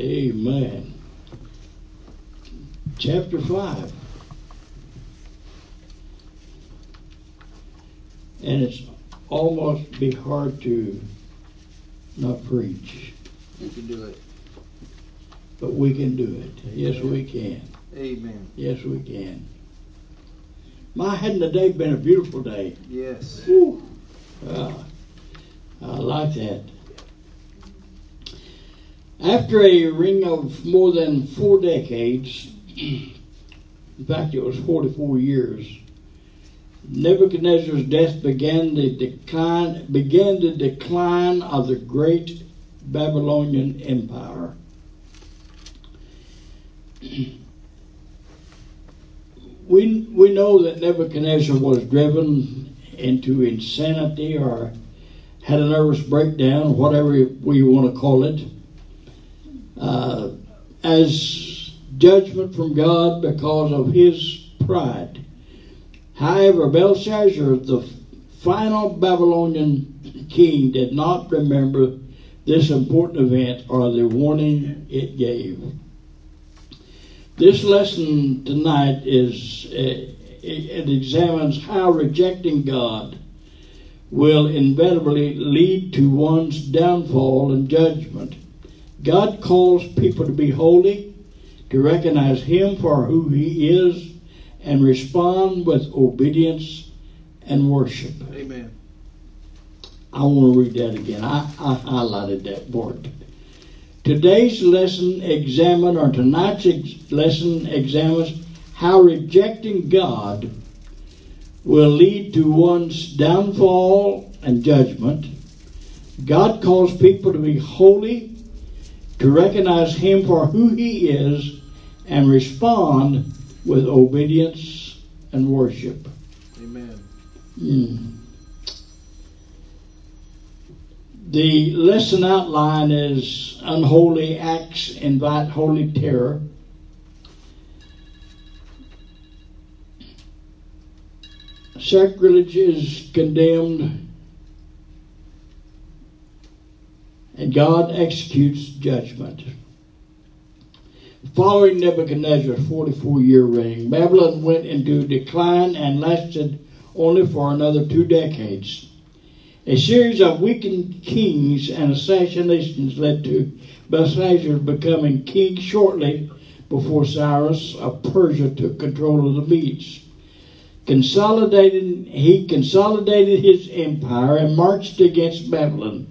Amen. Chapter 5. And it's almost be hard to not preach, You can do it. but we can do it. Yes, we can. Amen. Yes, we can. My, hadn't the day been a beautiful day? Yes. Whew. Ah, I like that. After a ring of more than four decades, in fact, it was 44 years, Nebuchadnezzar's death began the decline, began the decline of the great Babylonian Empire. we we know that Nebuchadnezzar was driven into insanity or had a nervous breakdown, whatever we want to call it, uh, as judgment from God because of his pride. However, Belshazzar, the final Babylonian king, did not remember this important event or the warning it gave. This lesson tonight is uh, it examines how rejecting God will inevitably lead to one's downfall and judgment. God calls people to be holy, to recognize Him for who He is, and respond with obedience and worship. Amen. I want to read that again. I, I highlighted that word. Today's lesson examines, or tonight's ex- lesson examines how rejecting God will lead to one's downfall and judgment. God calls people to be holy, to recognize Him for who He is, and respond with obedience and worship. Amen. Mm. The lesson outline is unholy acts invite holy terror. Sacrilege is condemned, and God executes judgment. Following Nebuchadnezzar's 44 year reign, Babylon went into decline and lasted only for another two decades. A series of weakened kings and assassinations led to Belshazzar becoming king shortly before Cyrus of Persia took control of the Medes. Consolidated, he consolidated his empire and marched against Babylon.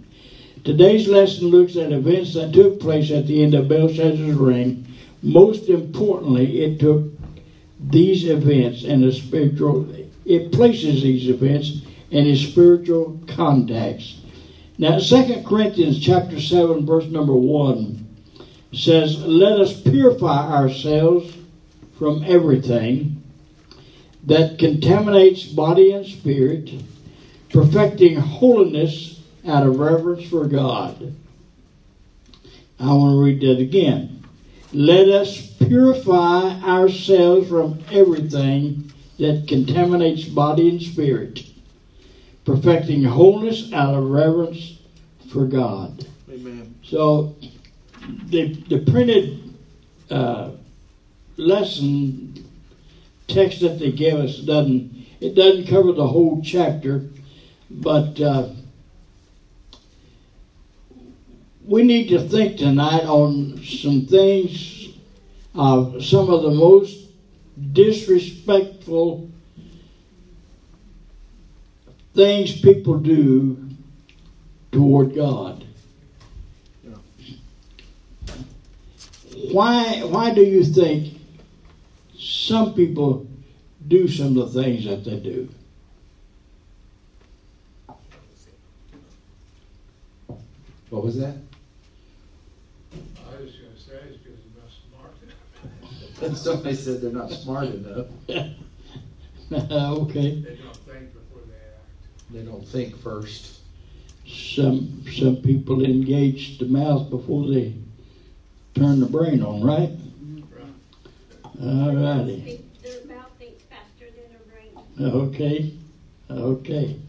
Today's lesson looks at events that took place at the end of Belshazzar's reign. Most importantly, it took these events in a spiritual, it places these events in a spiritual context. Now, 2 Corinthians chapter 7, verse number 1 says, Let us purify ourselves from everything that contaminates body and spirit, perfecting holiness out of reverence for God. I want to read that again. Let us purify ourselves from everything that contaminates body and spirit, perfecting wholeness out of reverence for God. Amen. So, the the printed uh, lesson text that they give us doesn't it doesn't cover the whole chapter, but uh, we need to think tonight on some things, uh, some of the most disrespectful things people do toward God. Why why do you think some people do some of the things that they do? What was that? I was gonna say it's because you're not. Somebody said they're not smart enough. okay. They don't think before they act. They don't think first. Some some people engage the mouth before they turn the brain on, right? All righty. Their mouth thinks faster than their brain. Okay. Okay.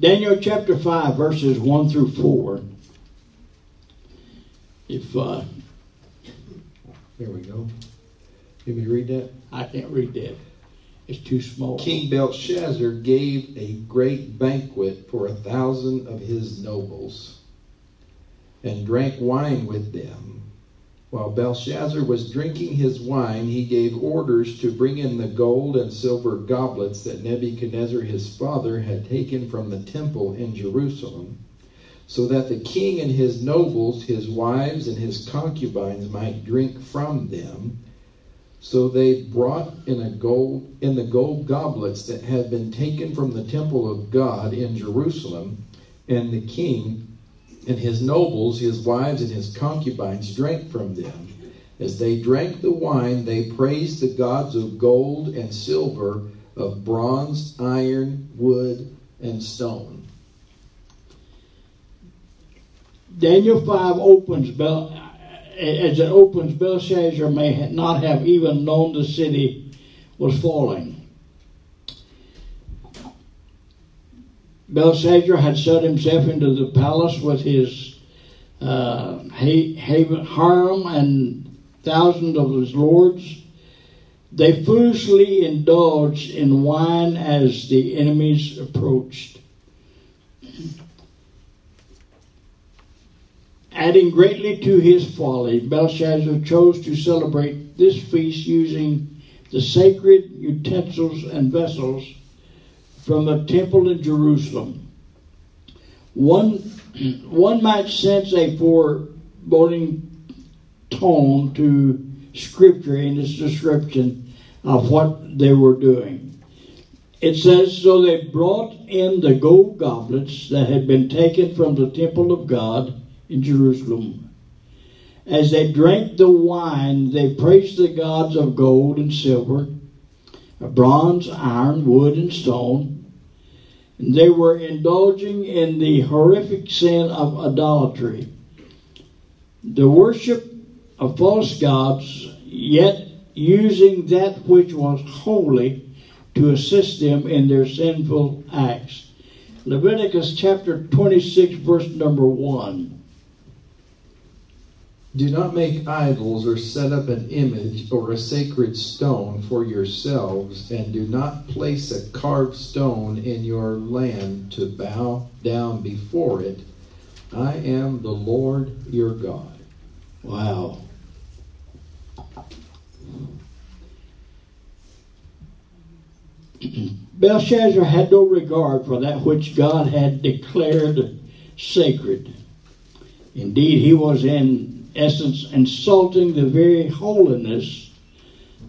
Daniel chapter 5, verses 1 through 4. If uh, There we go. You me read that? I can't read that. It's too small. King Belshazzar gave a great banquet for a thousand of his nobles and drank wine with them. While Belshazzar was drinking his wine, he gave orders to bring in the gold and silver goblets that Nebuchadnezzar his father had taken from the temple in Jerusalem, so that the king and his nobles, his wives, and his concubines might drink from them. So they brought in a gold in the gold goblets that had been taken from the temple of God in Jerusalem, and the king and his nobles, his wives, and his concubines drank from them. As they drank the wine, they praised the gods of gold and silver, of bronze, iron, wood, and stone. Daniel 5 opens, as it opens, Belshazzar may not have even known the city was falling. Belshazzar had shut himself into the palace with his uh, harem and thousands of his lords. They foolishly indulged in wine as the enemies approached. Adding greatly to his folly, Belshazzar chose to celebrate this feast using the sacred utensils and vessels from the temple in Jerusalem. One, one might sense a foreboding tone to Scripture in its description of what they were doing. It says, So they brought in the gold goblets that had been taken from the temple of God in Jerusalem. As they drank the wine, they praised the gods of gold and silver, of bronze, iron, wood, and stone And they were indulging in the horrific sin of idolatry, the worship of false gods, yet using that which was holy to assist them in their sinful acts. Leviticus chapter 26, verse number 1. Do not make idols or set up an image or a sacred stone for yourselves, and do not place a carved stone in your land to bow down before it. I am the Lord your God. Wow. Belshazzar had no regard for that which God had declared sacred. Indeed, he was in essence, insulting the very holiness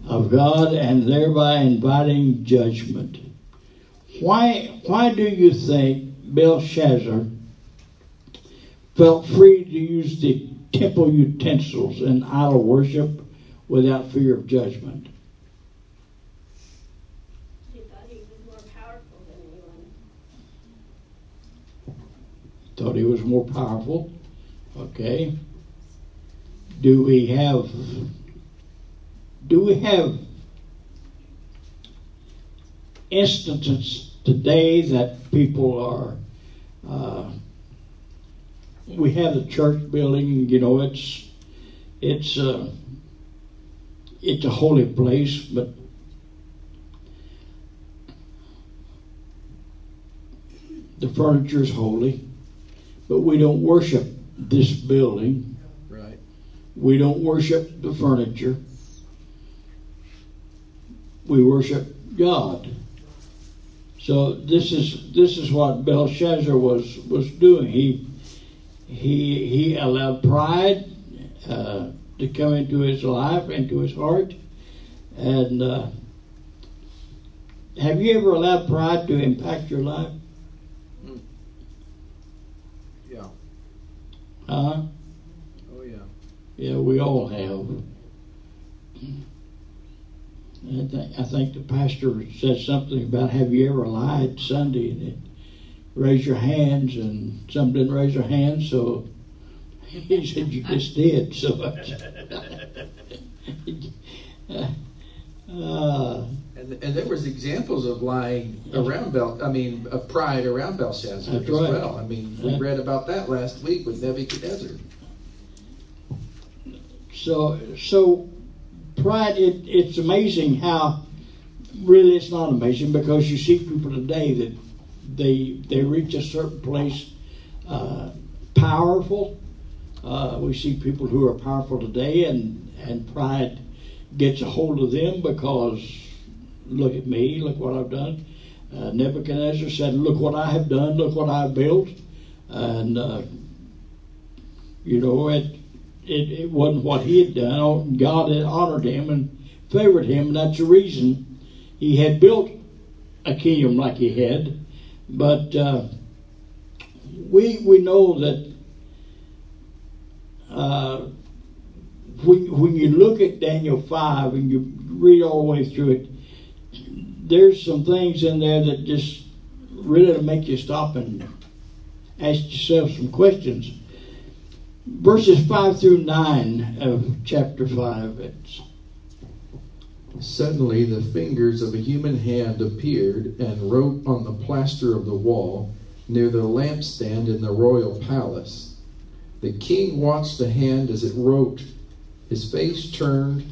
of God and thereby inviting judgment. Why, why do you think Belshazzar felt free to use the temple utensils in idol worship without fear of judgment? He thought he was more powerful than anyone. Thought he was more powerful. Okay do we have do we have instances today that people are uh, we have the church building you know it's it's uh, it's a holy place but the furniture is holy but we don't worship this building we don't worship the furniture. We worship God. So this is this is what Belshazzar was was doing. He he he allowed pride uh, to come into his life, into his heart, and uh, have you ever allowed pride to impact your life? Yeah. Huh? Yeah, we all have. I think, I think the pastor said something about have you ever lied Sunday and it, raise your hands and some didn't raise their hands so he said you just did so uh, and, and there was examples of lying around Bel I mean of pride around Belshazzar as right. well. I mean we read about that last week with Nebuchadnezzar. So, so pride. It, it's amazing how. Really, it's not amazing because you see people today that they they reach a certain place uh, powerful. Uh, we see people who are powerful today, and and pride gets a hold of them because look at me, look what I've done. Uh, Nebuchadnezzar said, "Look what I have done, look what I've built," and uh, you know it, it. It wasn't what he had done. God had honored him and favored him, and that's the reason he had built a kingdom like he had. But uh, we we know that uh, when when you look at Daniel five and you read all the way through it, there's some things in there that just really make you stop and ask yourself some questions. Verses five through nine of chapter five. It's, Suddenly the fingers of a human hand appeared and wrote on the plaster of the wall near the lampstand in the royal palace. The king watched the hand as it wrote. His face turned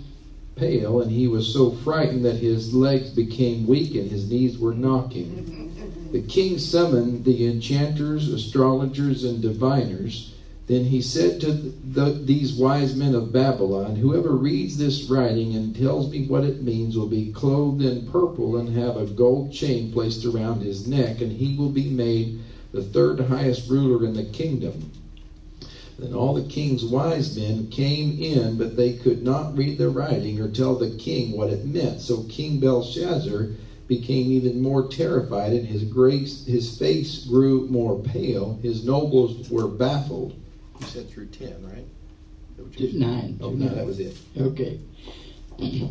pale, and he was so frightened that his legs became weak and his knees were knocking. The king summoned the enchanters, astrologers, and diviners. Then he said to the, these wise men of Babylon, Whoever reads this writing and tells me what it means will be clothed in purple and have a gold chain placed around his neck, and he will be made the third highest ruler in the kingdom. Then all the king's wise men came in, but they could not read the writing or tell the king what it meant. So King Belshazzar became even more terrified, and his grace, his face grew more pale. His nobles were baffled. You said through ten, right? Is that what you said? nine. Oh no, that was it. Okay.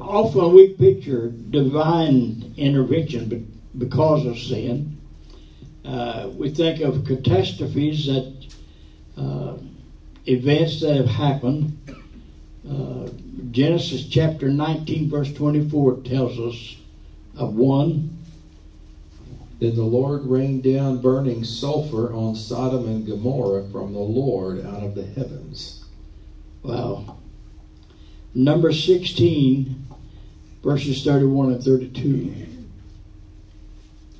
Often we picture divine intervention be- because of sin. Uh, we think of catastrophes that uh, events that have happened. Uh, Genesis chapter 19, verse 24 tells us of one. Then the Lord rained down burning sulfur on Sodom and Gomorrah from the Lord out of the heavens. Wow. Number 16, verses 31 and 32.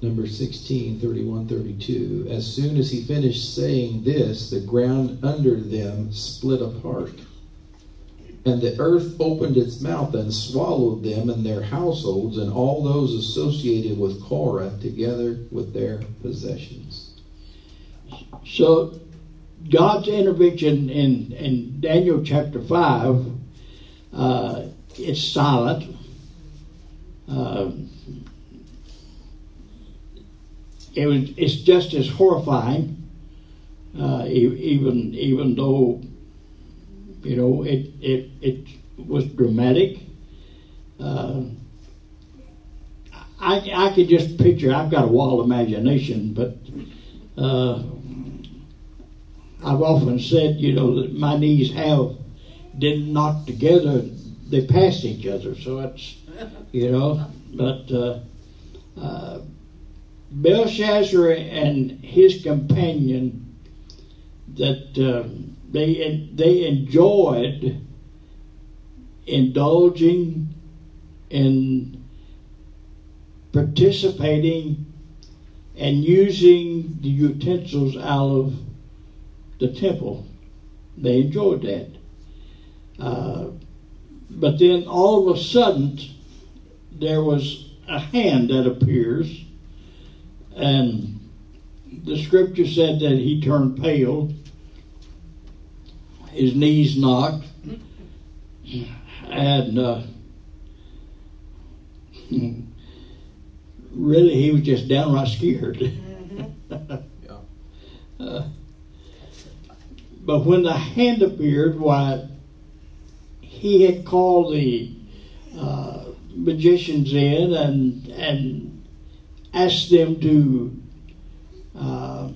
Number 16, 31, 32. As soon as he finished saying this, the ground under them split apart. And the earth opened its mouth and swallowed them and their households and all those associated with Korah together with their possessions. So, God's intervention in, in Daniel chapter 5, uh, it's silent. Uh, it was, it's just as horrifying, uh, even even though you know it it, it was dramatic. Uh, I I could just picture. I've got a wild imagination, but uh, I've often said, you know, that my knees have didn't knock together; they passed each other. So it's, you know, but uh, uh, Belshazzar and his companion that uh, they they enjoyed indulging in participating and using the utensils out of the temple. They enjoyed that. Uh, but then all of a sudden, there was a hand that appears, and the scripture said that he turned pale, his knees knocked, and uh, really he was just downright scared. Uh, but when the hand appeared, why he had called the uh, magicians in and and asked them to uh,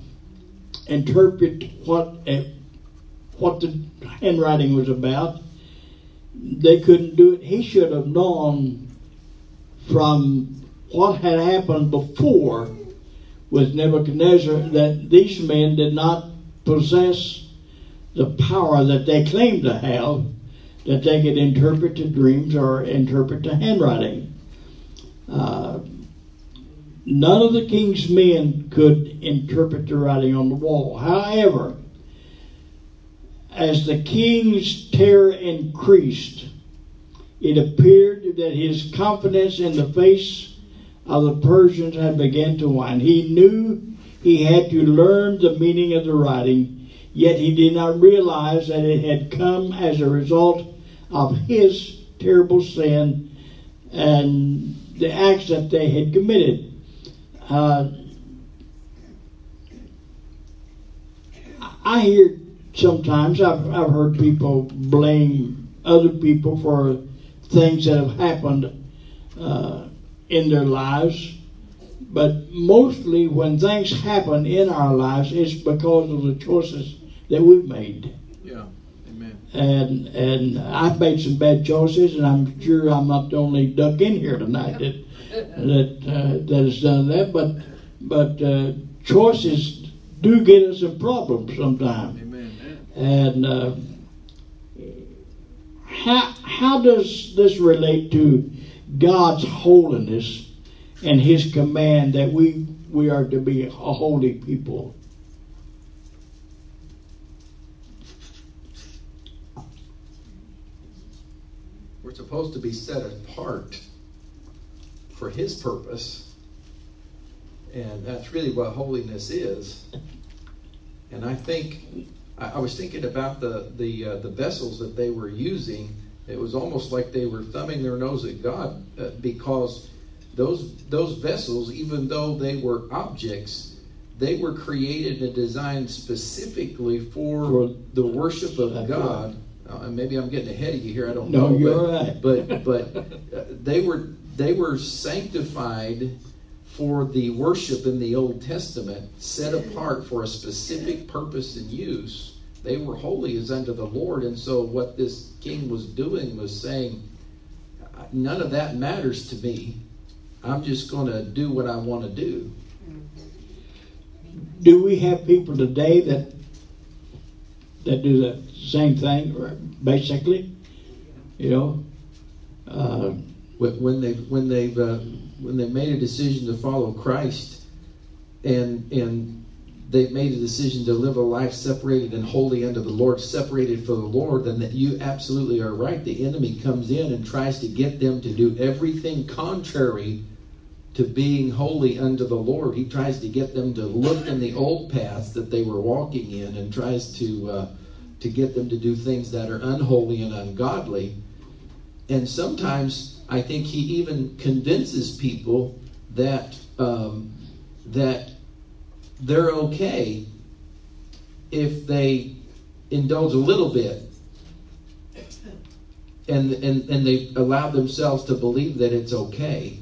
interpret what what the handwriting was about. They couldn't do it. He should have known from what had happened before with Nebuchadnezzar that these men did not possess the power that they claimed to have, that they could interpret the dreams or interpret the handwriting. Uh, none of the king's men could interpret the writing on the wall. However, as the king's terror increased, it appeared that his confidence in the face of the Persians had begun to wane. He knew he had to learn the meaning of the writing, yet he did not realize that it had come as a result of his terrible sin and the acts that they had committed. Uh, I hear sometimes, I've, I've heard people blame other people for things that have happened uh, in their lives. But mostly when things happen in our lives, it's because of the choices that we've made. Yeah. Amen. And and I've made some bad choices, and I'm sure I'm not the only duck in here tonight that that uh, that has done that. But but uh, choices do get us in problems sometimes. And uh, how how does this relate to God's holiness and His command that we we are to be a holy people? We're supposed to be set apart for His purpose. And that's really what holiness is. And I think, I, I was thinking about the, the, uh, the vessels that they were using. It was almost like they were thumbing their nose at God uh, because those, those vessels, even though they were objects, they were created and designed specifically for, For- the worship of God. Uh, and maybe I'm getting ahead of you here. I don't No, know. you're but, right. but but uh, they were they were sanctified for the worship in the Old Testament, set apart for a specific purpose and use. They were holy as unto the Lord, and so what this king was doing was saying, none of that matters to me. I'm just going to do what I want to do. Do we have people today that that do the same thing, basically? You know, uh, When when they when they've uh, when they made a decision to follow Christ, and and they've made a decision to live a life separated and holy unto the Lord, separated for the Lord, then that you absolutely are right. The enemy comes in and tries to get them to do everything contrary to being holy unto the Lord. He tries to get them to look in the old paths that they were walking in, and tries to uh, to get them to do things that are unholy and ungodly. And sometimes I think he even convinces people that um, that they're okay if they indulge a little bit and and and they allow themselves to believe that it's okay.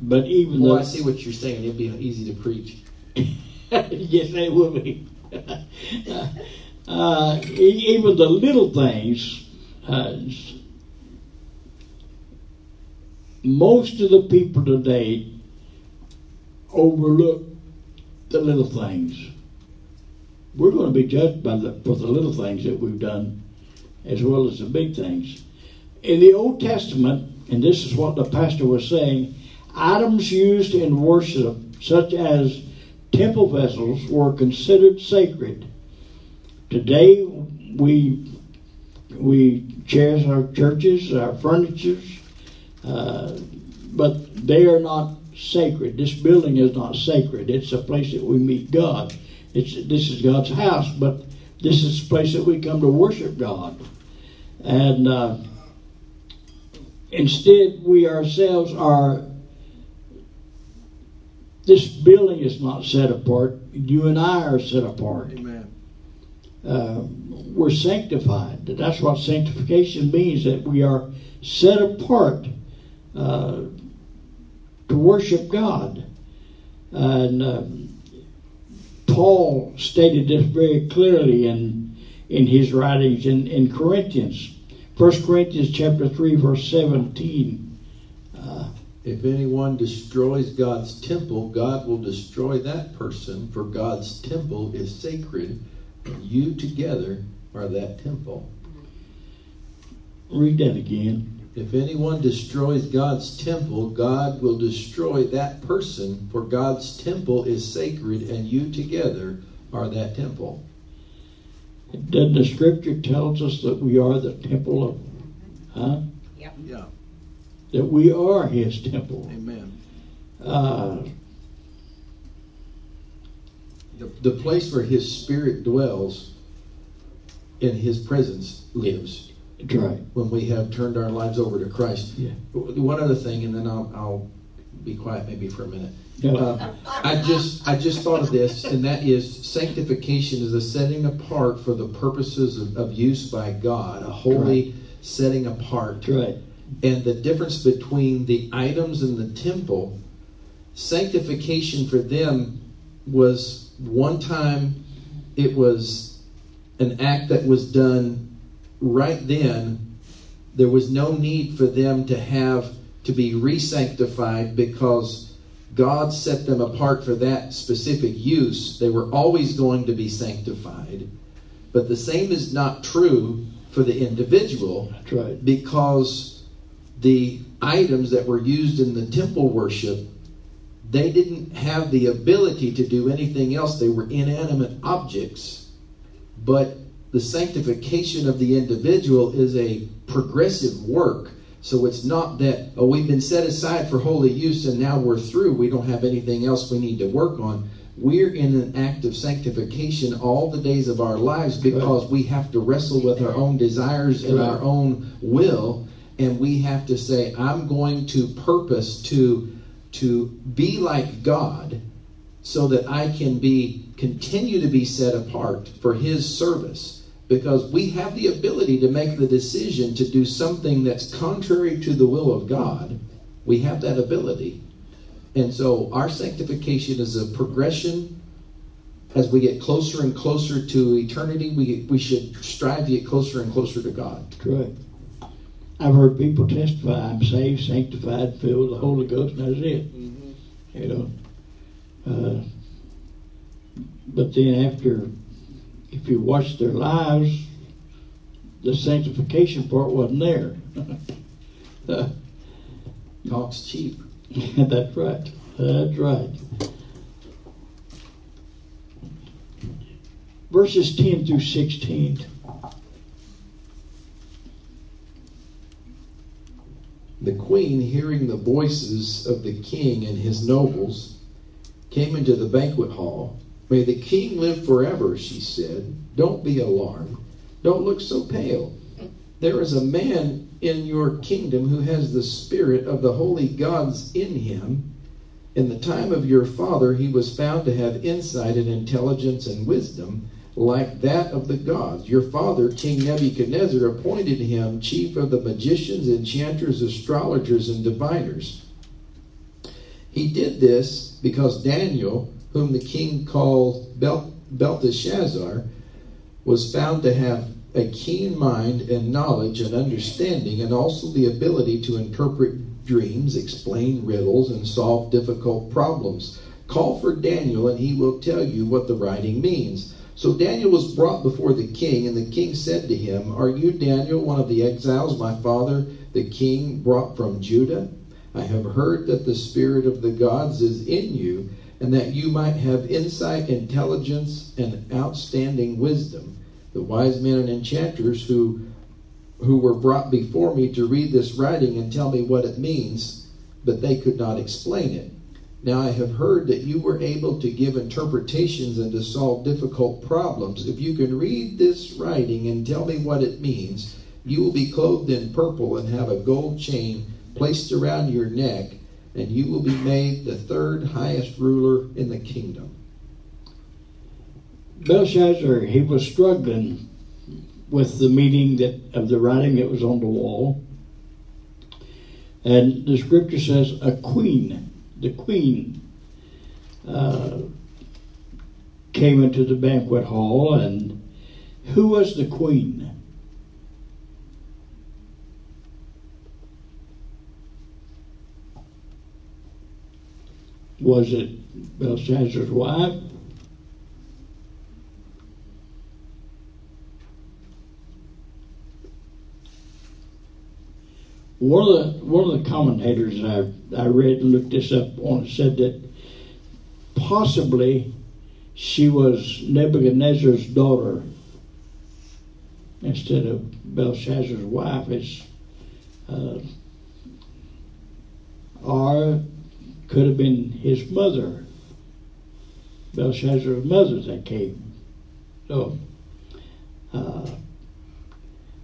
but even Well, though I see what you're saying. It'd be easy to preach. yes, they would be. uh, even the little things. Uh, most of the people today overlook the little things. We're going to be judged by the, for the little things that we've done, as well as the big things. In the Old Testament, and this is what the pastor was saying, items used in worship, such as temple vessels, were considered sacred. Today, we we cherish our churches, our furnitures, uh, but they are not sacred. This building is not sacred. It's a place that we meet God. It's this is God's house, but this is a place that we come to worship God. And uh, instead, we ourselves are. This building is not set apart. You and I are set apart. Uh, we're sanctified. That's what sanctification means, that we are set apart uh, to worship God. And um, Paul stated this very clearly in, in his writings in, in Corinthians. 1 Corinthians chapter 3, verse 17. Uh, If anyone destroys God's temple, God will destroy that person, for God's temple is sacred, you together are that temple. Read that again. If anyone destroys God's temple, God will destroy that person, for God's temple is sacred, and you together are that temple. Doesn't the scripture tells us that we are the temple of, huh? Yeah. That we are His temple. Amen. Uh, The, the place where His Spirit dwells and His presence lives right. when we have turned our lives over to Christ. Yeah. One other thing, and then I'll, I'll be quiet maybe for a minute. Yeah. Uh, I just I just thought of this, and that is sanctification is a setting apart for the purposes of, of use by God, a holy setting apart. Right. And the difference between the items in the temple, sanctification for them was one time it was an act that was done right then. There was no need for them to have to be re-sanctified because God set them apart for that specific use. They were always going to be sanctified. But the same is not true for the individual right. because the items that were used in the temple worship they didn't have the ability to do anything else. They were inanimate objects. But the sanctification of the individual is a progressive work. So it's not that oh we've been set aside for holy use and now we're through. We don't have anything else we need to work on. We're in an act of sanctification all the days of our lives because we have to wrestle with our own desires and our own will. And we have to say i'm going to purpose to to be like god so that i can be continue to be set apart for his service. Because we have the ability to make the decision to do something that's contrary to the will of god. We have that ability. And so our sanctification is a progression. As we get closer and closer to eternity we, we should strive to get closer and closer to god. Right. I've heard people testify, I'm saved, sanctified, filled with the Holy Ghost, and that's it. Mm-hmm. You know. Uh, but then after, if you watch their lives, the sanctification part wasn't there. Uh, talks cheap that's right. That's right. Verses 10 through 16. The queen, hearing the voices of the king and his nobles, came into the banquet hall. May the king live forever, she said. Don't be alarmed. Don't look so pale. There is a man in your kingdom who has the spirit of the holy gods in him. In the time of your father, he was found to have insight and intelligence and wisdom like that of the gods. Your father, King Nebuchadnezzar, appointed him chief of the magicians, enchanters, astrologers, and diviners. He did this because Daniel, whom the king called Bel- Belteshazzar, was found to have a keen mind and knowledge and understanding, and also the ability to interpret dreams, explain riddles, and solve difficult problems. Call for Daniel, and he will tell you what the writing means. So Daniel was brought before the king, and the king said to him, Are you Daniel, one of the exiles my father, the king, brought from Judah? I have heard that the spirit of the gods is in you, and that you might have insight, intelligence, and outstanding wisdom. The wise men and enchanters who who were brought before me to read this writing and tell me what it means, but they could not explain it. Now I have heard that you were able to give interpretations and to solve difficult problems. If you can read this writing and tell me what it means, you will be clothed in purple and have a gold chain placed around your neck, and you will be made the third highest ruler in the kingdom. Belshazzar, he was struggling with the meaning that of the writing that was on the wall. And the scripture says a queen, the queen, uh, came into the banquet hall, and who was the queen? Was it Belshazzar's wife? One of the one of the commentators I I read and looked this up on said that possibly she was Nebuchadnezzar's daughter instead of Belshazzar's wife. It's uh, or could have been his mother, Belshazzar's mother that came. So, uh,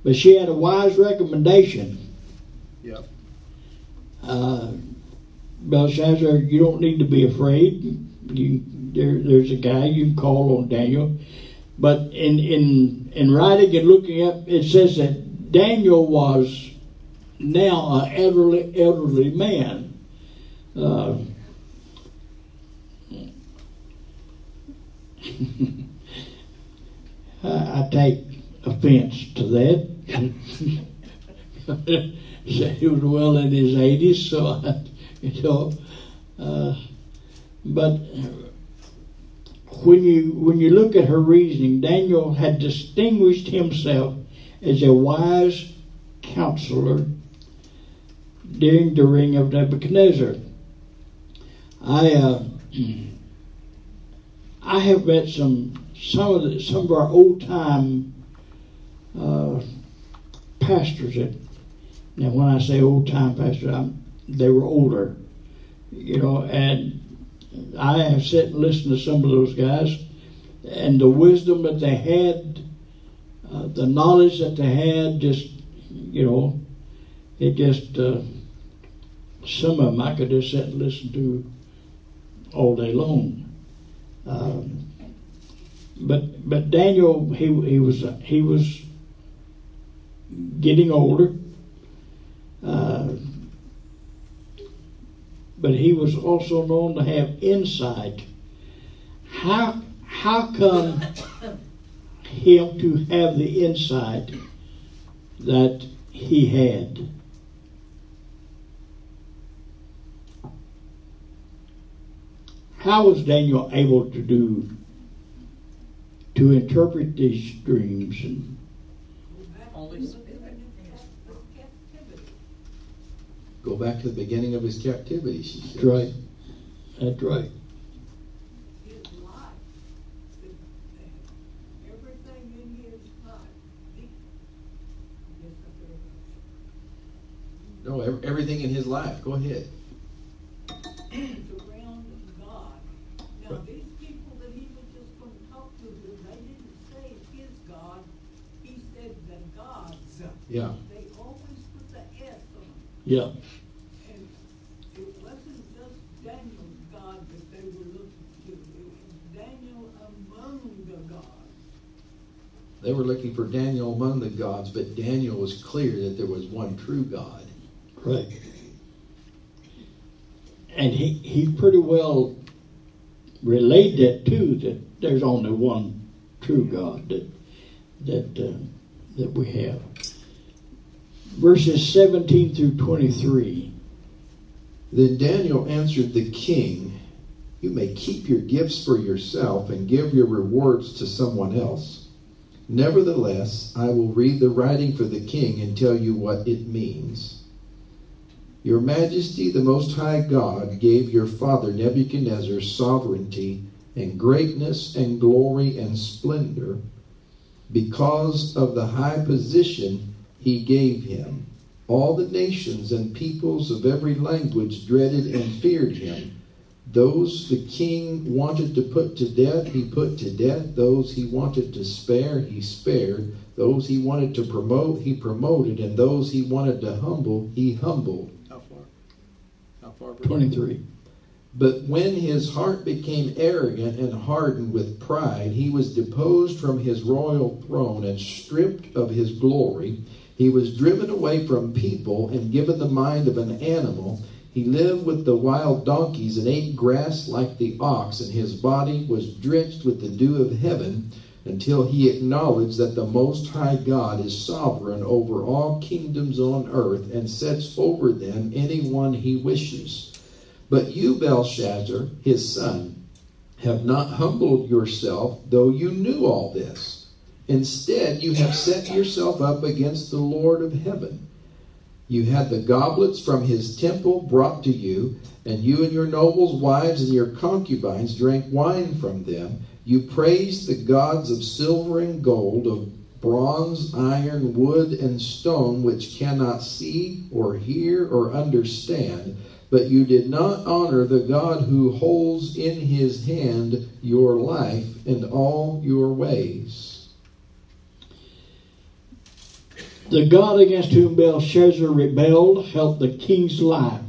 but she had a wise recommendation. Yep. Uh, Belshazzar, you don't need to be afraid. You there, there's a guy you can call on Daniel. But in in in writing and looking up, it says that Daniel was now an elderly elderly man. Uh, I, I take offense to that. he was well in his 80s, so you know. Uh, but when you when you look at her reasoning, Daniel had distinguished himself as a wise counselor during the reign of Nebuchadnezzar. I uh, I have met some some of the, some of our old time uh, pastors that now when I say old time pastors, I'm, they were older, you know, and I have sat and listened to some of those guys, and the wisdom that they had, uh, the knowledge that they had, just you know, it just uh, some of them I could just sit and listen to all day long. Um, but but Daniel he he was he was getting older. Uh, but he was also known to have insight. How how come him to have the insight that he had? How was Daniel able to do to interpret these dreams and Holy Spirit. Go back to the beginning of his captivity, she says. That's right. That's right. No, everything in his life. He- Yes, I No, ev- everything in his life. Go ahead. It's around God. Now, these people that he was just going to talk to, they didn't say his God. He said the gods. Yeah. They always put the S on it. Yeah. And it wasn't just Daniel's God that they were looking to. It was Daniel among the gods. They were looking for Daniel among the gods, but Daniel was clear that there was one true God. Right. And he, he pretty well relayed that too, that there's only one true God that that uh, that we have. Verses 17 through 23. Then Daniel answered the king, You may keep your gifts for yourself and give your rewards to someone else. Nevertheless, I will read the writing for the king and tell you what it means. Your Majesty, the Most High God, gave your father Nebuchadnezzar sovereignty and greatness and glory and splendor because of the high position he gave him. All the nations and peoples of every language dreaded and feared him. Those the king wanted to put to death, he put to death. Those he wanted to spare, he spared. Those he wanted to promote, he promoted. And those he wanted to humble, he humbled. How far? How far? 23. But when his heart became arrogant and hardened with pride, he was deposed from his royal throne and stripped of his glory. He was driven away from people and given the mind of an animal. He lived with the wild donkeys and ate grass like the ox, and his body was drenched with the dew of heaven until he acknowledged that the Most High God is sovereign over all kingdoms on earth and sets over them anyone he wishes. But you, Belshazzar, his son, have not humbled yourself, though you knew all this. Instead, you have set yourself up against the Lord of heaven. You had the goblets from his temple brought to you, and you and your nobles' wives and your concubines drank wine from them. You praised the gods of silver and gold, of bronze, iron, wood, and stone, which cannot see or hear or understand. But you did not honor the God who holds in his hand your life and all your ways. The God against whom Belshazzar rebelled held the king's life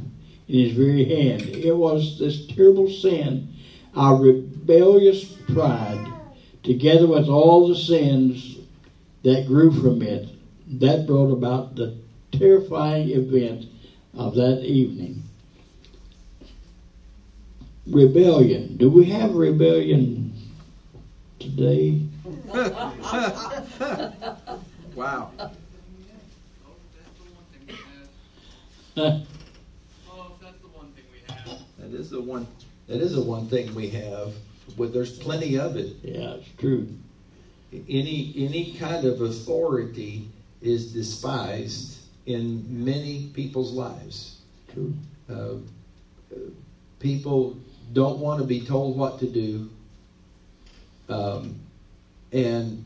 in his very hand. It was this terrible sin, our rebellious pride, together with all the sins that grew from it, that brought about the terrifying event of that evening. Rebellion. Do we have rebellion today? Wow. Huh? Oh, that's the one thing we have. That is the one. That is the one thing we have. But there's plenty of it. Yeah, it's true. Any any kind of authority is despised in many people's lives. True. Uh, uh, people don't want to be told what to do, um, and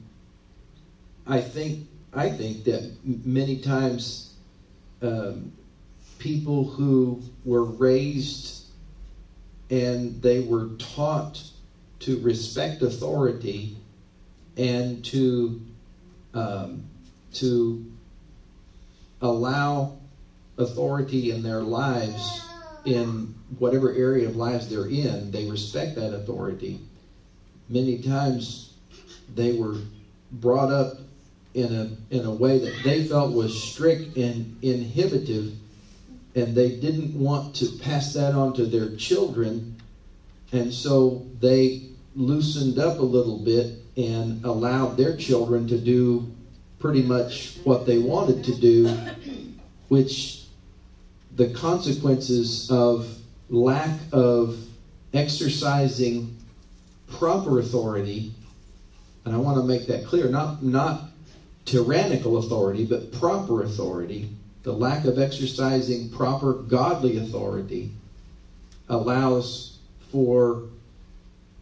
I think I think that many times um, people who were raised and they were taught to respect authority and to um, to allow authority in their lives in whatever area of lives they're in they respect that authority. Many times they were brought up in a in a way that they felt was strict and inhibitive and they didn't want to pass that on to their children and so they loosened up a little bit and allowed their children to do pretty much what they wanted to do which the consequences of lack of exercising proper authority and I want to make that clear not not tyrannical authority but proper authority the lack of exercising proper godly authority allows for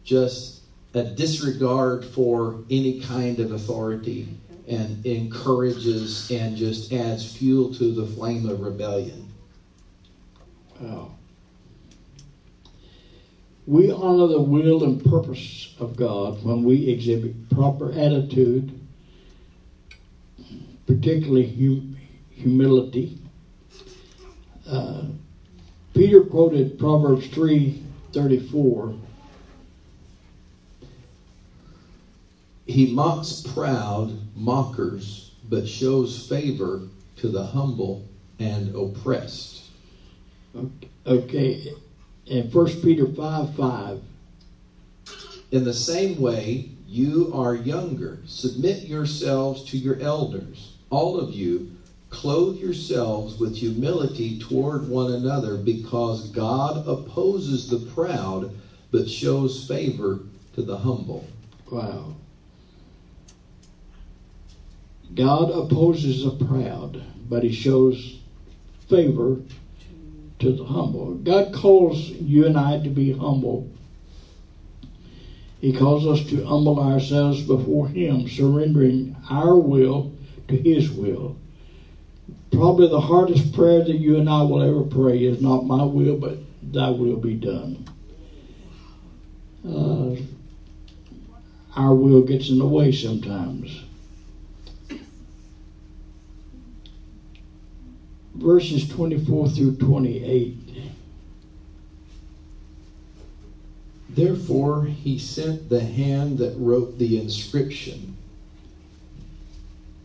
just a disregard for any kind of authority and encourages and just adds fuel to the flame of rebellion. Wow. We honor the will and purpose of God when we exhibit proper attitude, particularly hum- humility. Uh, Peter quoted Proverbs three thirty four. He mocks proud mockers, but shows favor to the humble and oppressed. Okay, and First Peter five five. In the same way, you are younger. Submit yourselves to your elders. All of you, clothe yourselves with humility toward one another, because God opposes the proud, but shows favor to the humble. Wow. God opposes the proud, but he shows favor to the humble. God calls you and I to be humble. He calls us to humble ourselves before him, surrendering our will to his will. Probably the hardest prayer that you and I will ever pray is not my will, but thy will be done. Uh, our will gets in the way sometimes. Verses 24 through 28. Therefore, he sent the hand that wrote the inscription.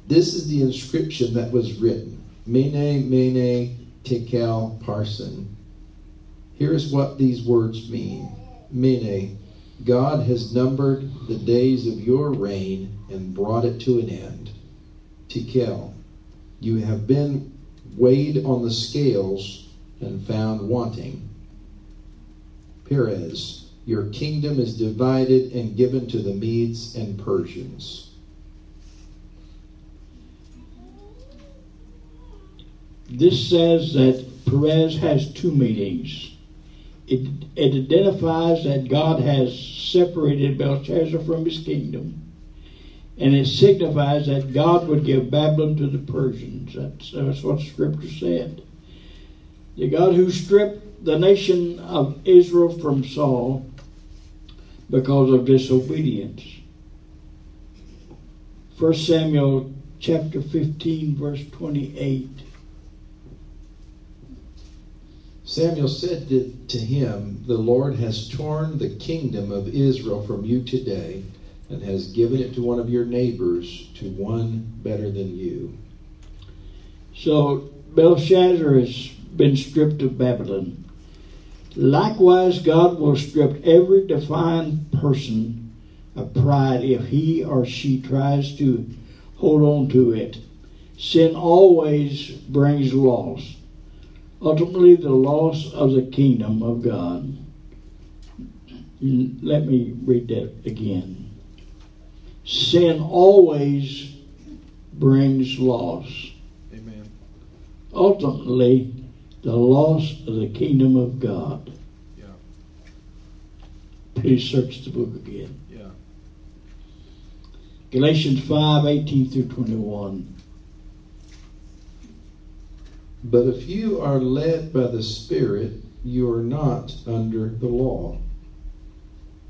This is the inscription that was written Mene, Mene, Tekel, Parsin. Here is what these words mean Mene, God has numbered the days of your reign and brought it to an end. Tekel, you have been weighed on the scales and found wanting. Peres, your kingdom is divided and given to the Medes and Persians. This says that Peres has two meanings. It, it identifies that God has separated Belshazzar from his kingdom, and it signifies that God would give Babylon to the Persians. That's, that's what Scripture said. The God who stripped the nation of Israel from Saul because of disobedience. 1 Samuel chapter 15, verse 28. Samuel said to, him, The Lord has torn the kingdom of Israel from you today and has given it to one of your neighbors, to one better than you. So Belshazzar has been stripped of Babylon. Likewise, God will strip every defiant person of pride if he or she tries to hold on to it. Sin always brings loss. Ultimately, the loss of the kingdom of God. Let me read that again. Sin always brings loss. Amen. Ultimately, the loss of the kingdom of God. Yeah. Please search the book again. Yeah. Galatians 5 18 through 21. But if you are led by the Spirit, you are not under the law.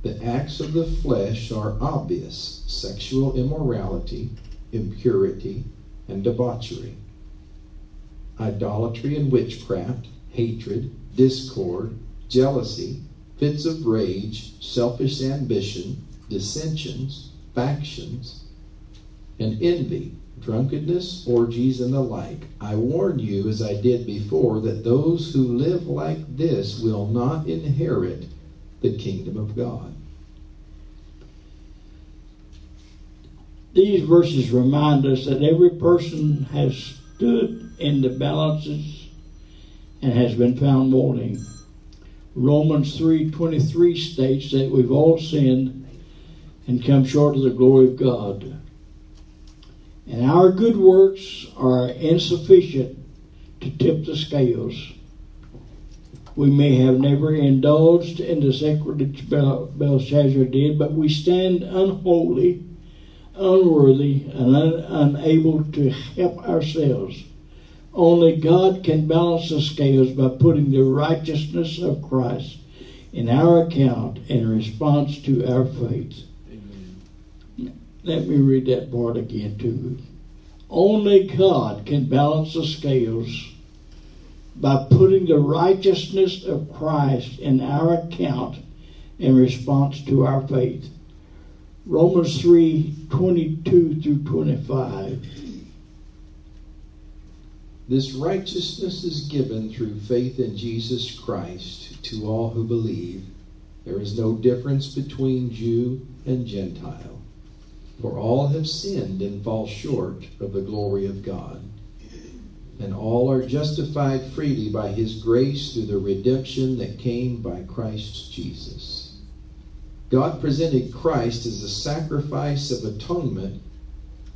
The acts of the flesh are obvious sexual immorality, impurity, and debauchery, idolatry and witchcraft, hatred, discord, jealousy, fits of rage, selfish ambition, dissensions, factions, and envy drunkenness, orgies, and the like. I warn you, as I did before, that those who live like this will not inherit the kingdom of God. These verses remind us that every person has stood in the balances and has been found wanting. Romans 3:23 states that we've all sinned and come short of the glory of God. And our good works are insufficient to tip the scales. We may have never indulged in the sacrilege Bel- Belshazzar did, but we stand unholy, unworthy, and un- unable to help ourselves. Only God can balance the scales by putting the righteousness of Christ in our account in response to our faith. Let me read that part again too. Only God can balance the scales by putting the righteousness of Christ in our account in response to our faith. Romans 3 22 through 25. This righteousness is given through faith in Jesus Christ to all who believe. There is no difference between Jew and Gentile, for all have sinned and fall short of the glory of God. And all are justified freely by his grace through the redemption that came by Christ Jesus. God presented Christ as a sacrifice of atonement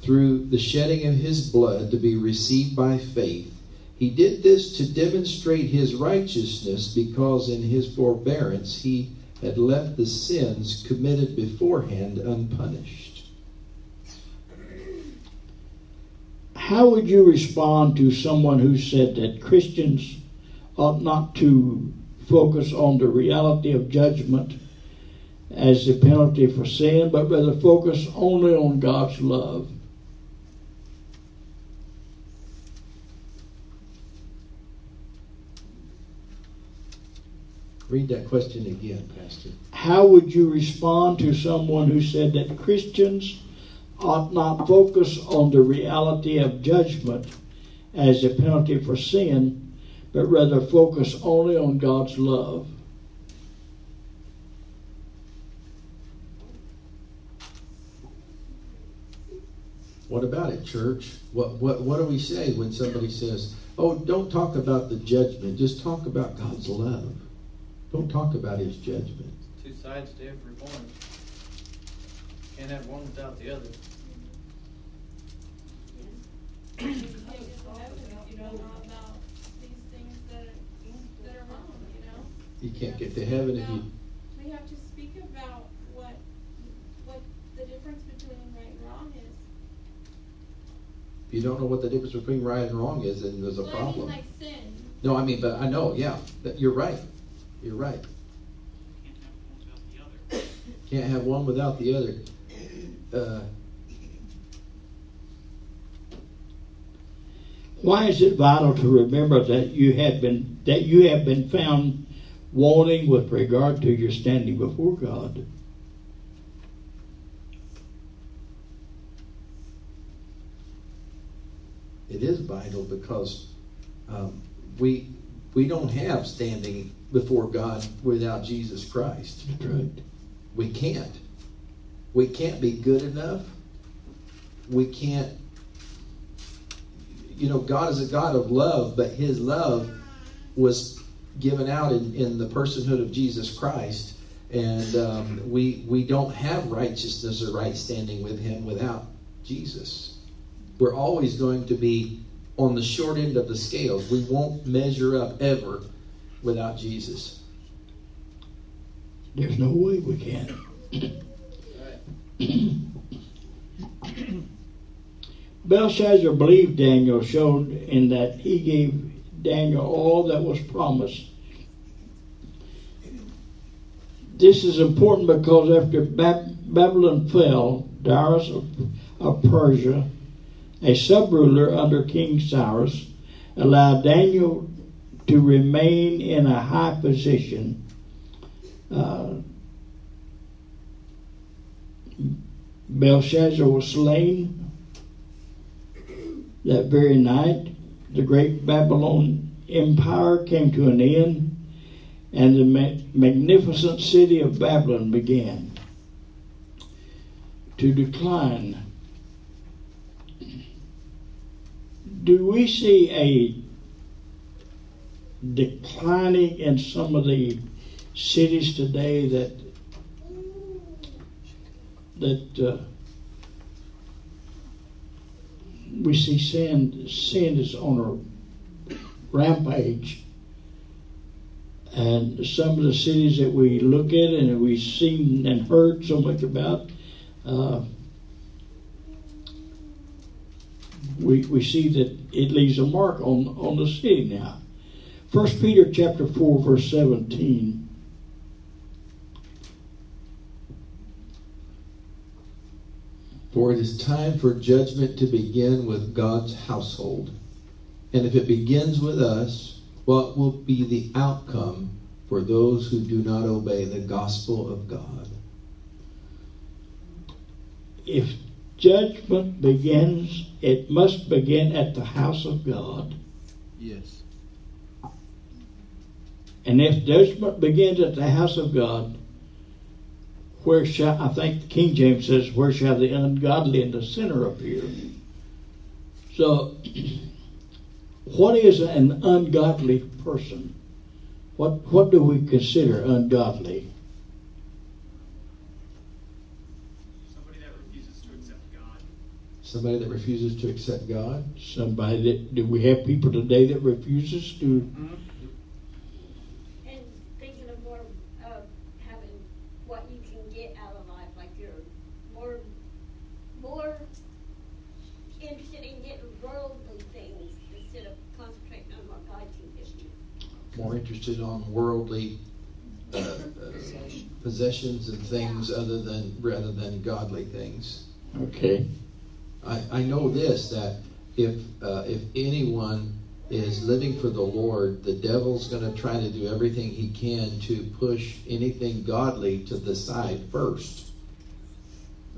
through the shedding of his blood to be received by faith. He did this to demonstrate his righteousness because in his forbearance he had left the sins committed beforehand unpunished. How would you respond to someone who said that Christians ought not to focus on the reality of judgment as the penalty for sin, but rather focus only on God's love? Read that question again, Pastor. How would you respond to someone who said that Christians ought not focus on the reality of judgment as a penalty for sin, but rather focus only on God's love? What about it, church? What, what, what do we say when somebody says, oh, don't talk about the judgment, just talk about God's love? Don't talk about his judgment. Two sides to every coin. Can't have one without the other. You can't get to heaven if you. We have to speak about what what the difference between right and wrong is. If you don't know what the difference between right and wrong is, then there's a problem. I mean like no, I mean, but I know, yeah, you're right. You're right. Can't have one without the other. Can't have one without the other. Uh, Why is it vital to remember that you have been that you have been found wanting with regard to your standing before God? it is vital because um, we we don't have standing before God without Jesus Christ. That's right. We can't. We can't be good enough. We can't. You know, God is a God of love, but His love was given out in, in the personhood of Jesus Christ, and um, we we don't have righteousness or right standing with Him without Jesus. We're always going to be on the short end of the scales. We won't measure up ever without Jesus. There's no way we can. Belshazzar believed Daniel showed in that he gave Daniel all that was promised. This is important because after Babylon fell, Darius of, Persia, a sub-ruler under King Cyrus, allowed Daniel to remain in a high position. Uh, Belshazzar was slain that very night. The great Babylon Empire came to an end, and the ma- magnificent city of Babylon began to decline. Do we see a declining in some of the cities today that that uh, we see sin sin is on a rampage. And some of the cities that we look at and we've seen and heard so much about uh, we, we see that it leaves a mark on, on the city now. First Peter chapter 4 verse 17 For it is time for judgment to begin with God's household. And if it begins with us, what will be the outcome for those who do not obey the gospel of God? if judgment begins, it must begin at the house of God. Yes. And if judgment begins at the house of God, where shall I think the King James says, where shall the ungodly and the sinner appear? So what is an ungodly person? What what do we consider ungodly? Somebody that refuses to accept God. Somebody that refuses to accept God? Somebody that do we have people today that refuses to And thinking of more of having what you can get out of life, like you're more, more interested in getting worldly things instead of concentrating on what God can give you. More interested on worldly uh, uh, possessions and things other than rather than godly things. Okay. I, I know this that if uh, if anyone is living for the Lord, the devil's going to try to do everything he can to push anything godly to the side first.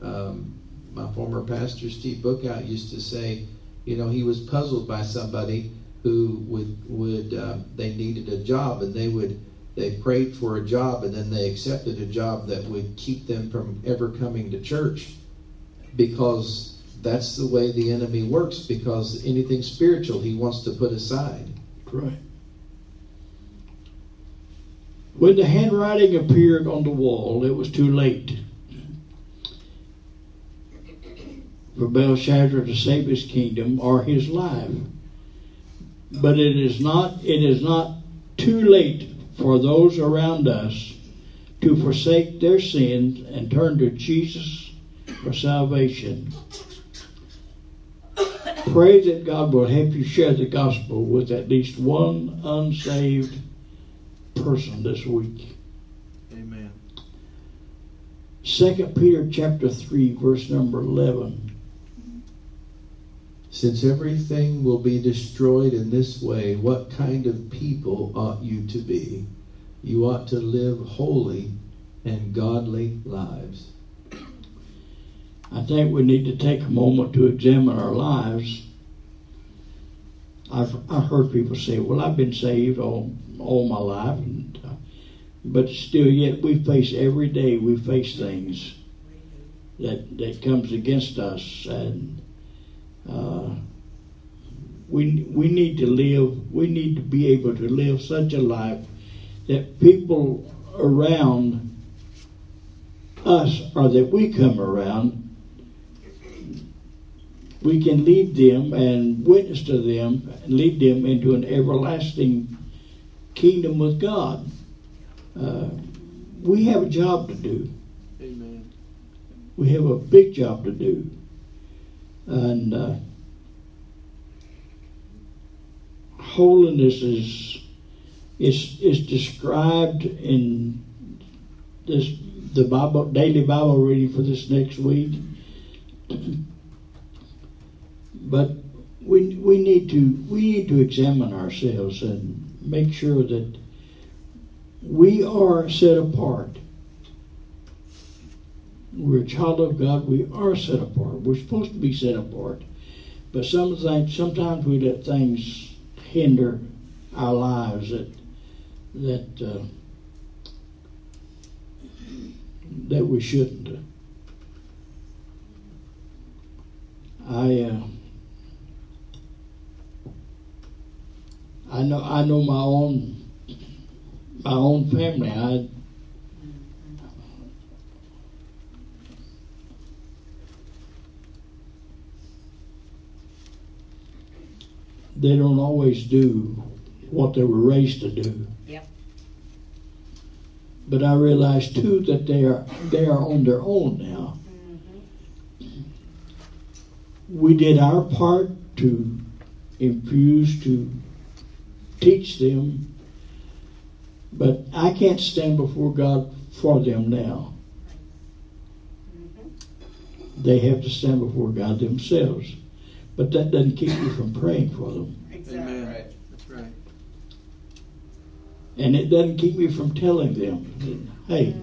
Um, my former pastor Steve Bookout used to say, you know, he was puzzled by somebody who would would uh, they needed a job and they would they prayed for a job and then they accepted a job that would keep them from ever coming to church because that's the way the enemy works because anything spiritual he wants to put aside Right. When the handwriting appeared on the wall, it was too late for Belshazzar to save his kingdom or his life. But it is not it is not too late for those around us to forsake their sins and turn to Jesus for salvation. Pray that God will help you share the gospel with at least one unsaved person this week. Amen. Second Peter chapter three, verse number eleven. Since everything will be destroyed in this way, what kind of people ought you to be? You ought to live holy and godly lives. I think we need to take a moment to examine our lives. I've I've heard people say, "Well, I've been saved all all my life," and, uh, but still, yet we face every day we face things that that comes against us, and uh, we we need to live. We need to be able to live such a life that people around us or that we come around we can lead them and witness to them and lead them into an everlasting kingdom with God. Uh, we have a job to do. Amen. We have a big job to do. And uh, holiness is, is is described in this the Bible daily Bible reading for this next week. but we we need to we need to examine ourselves and make sure that we are set apart. We're a child of God. We are set apart. We're supposed to be set apart. But some things, sometimes we let things hinder our lives that that uh, that we shouldn't. I uh, I know I know my own my own family. I they don't always do what they were raised to do. Yep. But I realize too that they are they are on their own now. Mm-hmm. We did our part to infuse to teach them, but I can't stand before God for them now. Mm-hmm. They have to stand before God themselves. But that doesn't keep me from praying for them. Amen. Right. That's right. And it doesn't keep me from telling them, hey,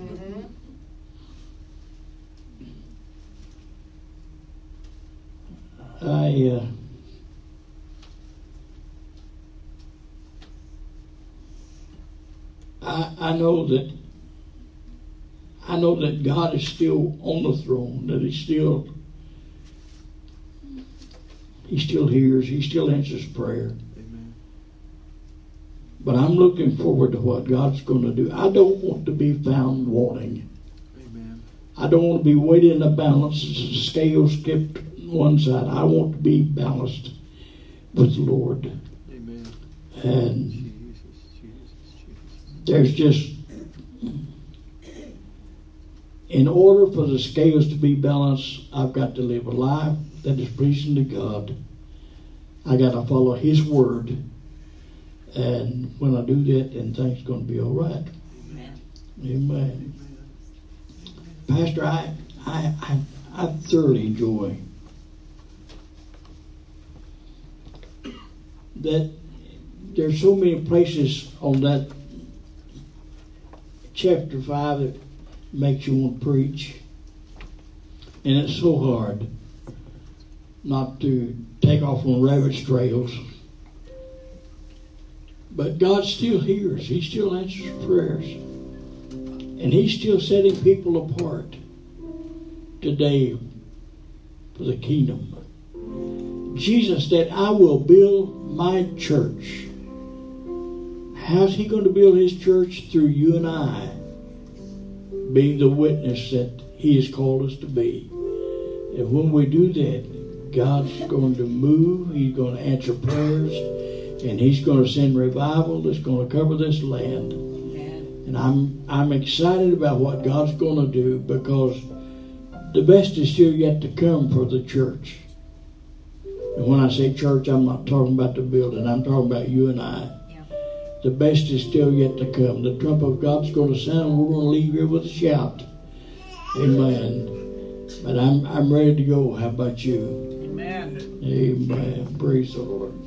I, uh, I, I know that I know that God is still on the throne, that He still He still hears, He still answers prayer. Amen. But I'm looking forward to what God's going to do. I don't want to be found wanting. Amen. I don't want to be weighted in the balance, scales skipped one side. I want to be balanced with the Lord. Amen. And Jesus, Jesus, Jesus. there's just, in order for the scales to be balanced, I've got to live a life that is pleasing to God. I got to follow His word. And when I do that, then things are going to be all right. Amen. Amen. Pastor, I, I, I, I thoroughly enjoy that there's so many places on that chapter 5 that makes you want to preach. And it's so hard not to take off on rabbit trails. But God still hears. He still answers prayers. And He's still setting people apart today for the kingdom. Jesus said, I will build my church. How's He going to build His church? Through you and I being the witness that He has called us to be. And when we do that, God's going to move, He's going to answer prayers, and He's going to send revival that's going to cover this land. And I'm I'm excited about what God's going to do because the best is still yet to come for the church. And when I say church, I'm not talking about the building. I'm talking about you and I. The best is still yet to come. The trump of God's going to sound. We're going to leave here with a shout. Amen. But I'm I'm ready to go. How about you? Amen. Amen. Praise the Lord.